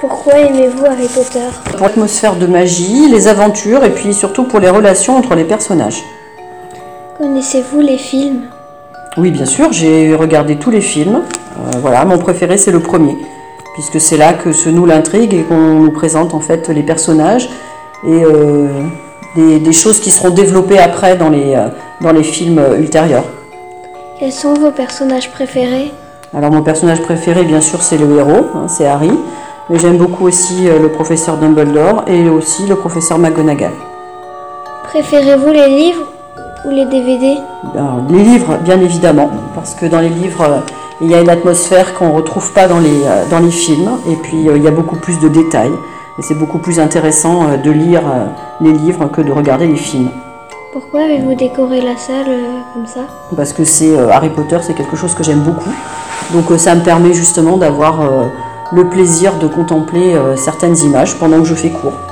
Pourquoi aimez-vous Harry Potter? Pour l'atmosphère de magie, les aventures et puis surtout pour les relations entre les personnages. Connaissez-vous les films? Oui, bien sûr, j'ai regardé tous les films. Euh, voilà, mon préféré c'est le premier, puisque c'est là que se noue l'intrigue et qu'on nous présente en fait les personnages et euh, des, des choses qui seront développées après dans les, euh, dans les films ultérieurs. Quels sont vos personnages préférés? Alors mon personnage préféré, bien sûr, c'est le héros, hein, c'est Harry. Mais j'aime beaucoup aussi euh, le professeur Dumbledore et aussi le professeur McGonagall. Préférez-vous les livres ou les DVD Ben, les livres, bien évidemment, parce que dans les livres, euh, il y a une atmosphère qu'on ne retrouve pas dans les, euh, dans les films, et puis il y a beaucoup plus de détails. Et c'est beaucoup plus intéressant de lire les livres que de regarder les films. Pourquoi avez-vous décoré la salle comme ça? Parce que c'est Harry Potter, c'est quelque chose que j'aime beaucoup. Donc euh, ça me permet justement d'avoir euh, le plaisir de contempler euh, certaines images pendant que je fais cours.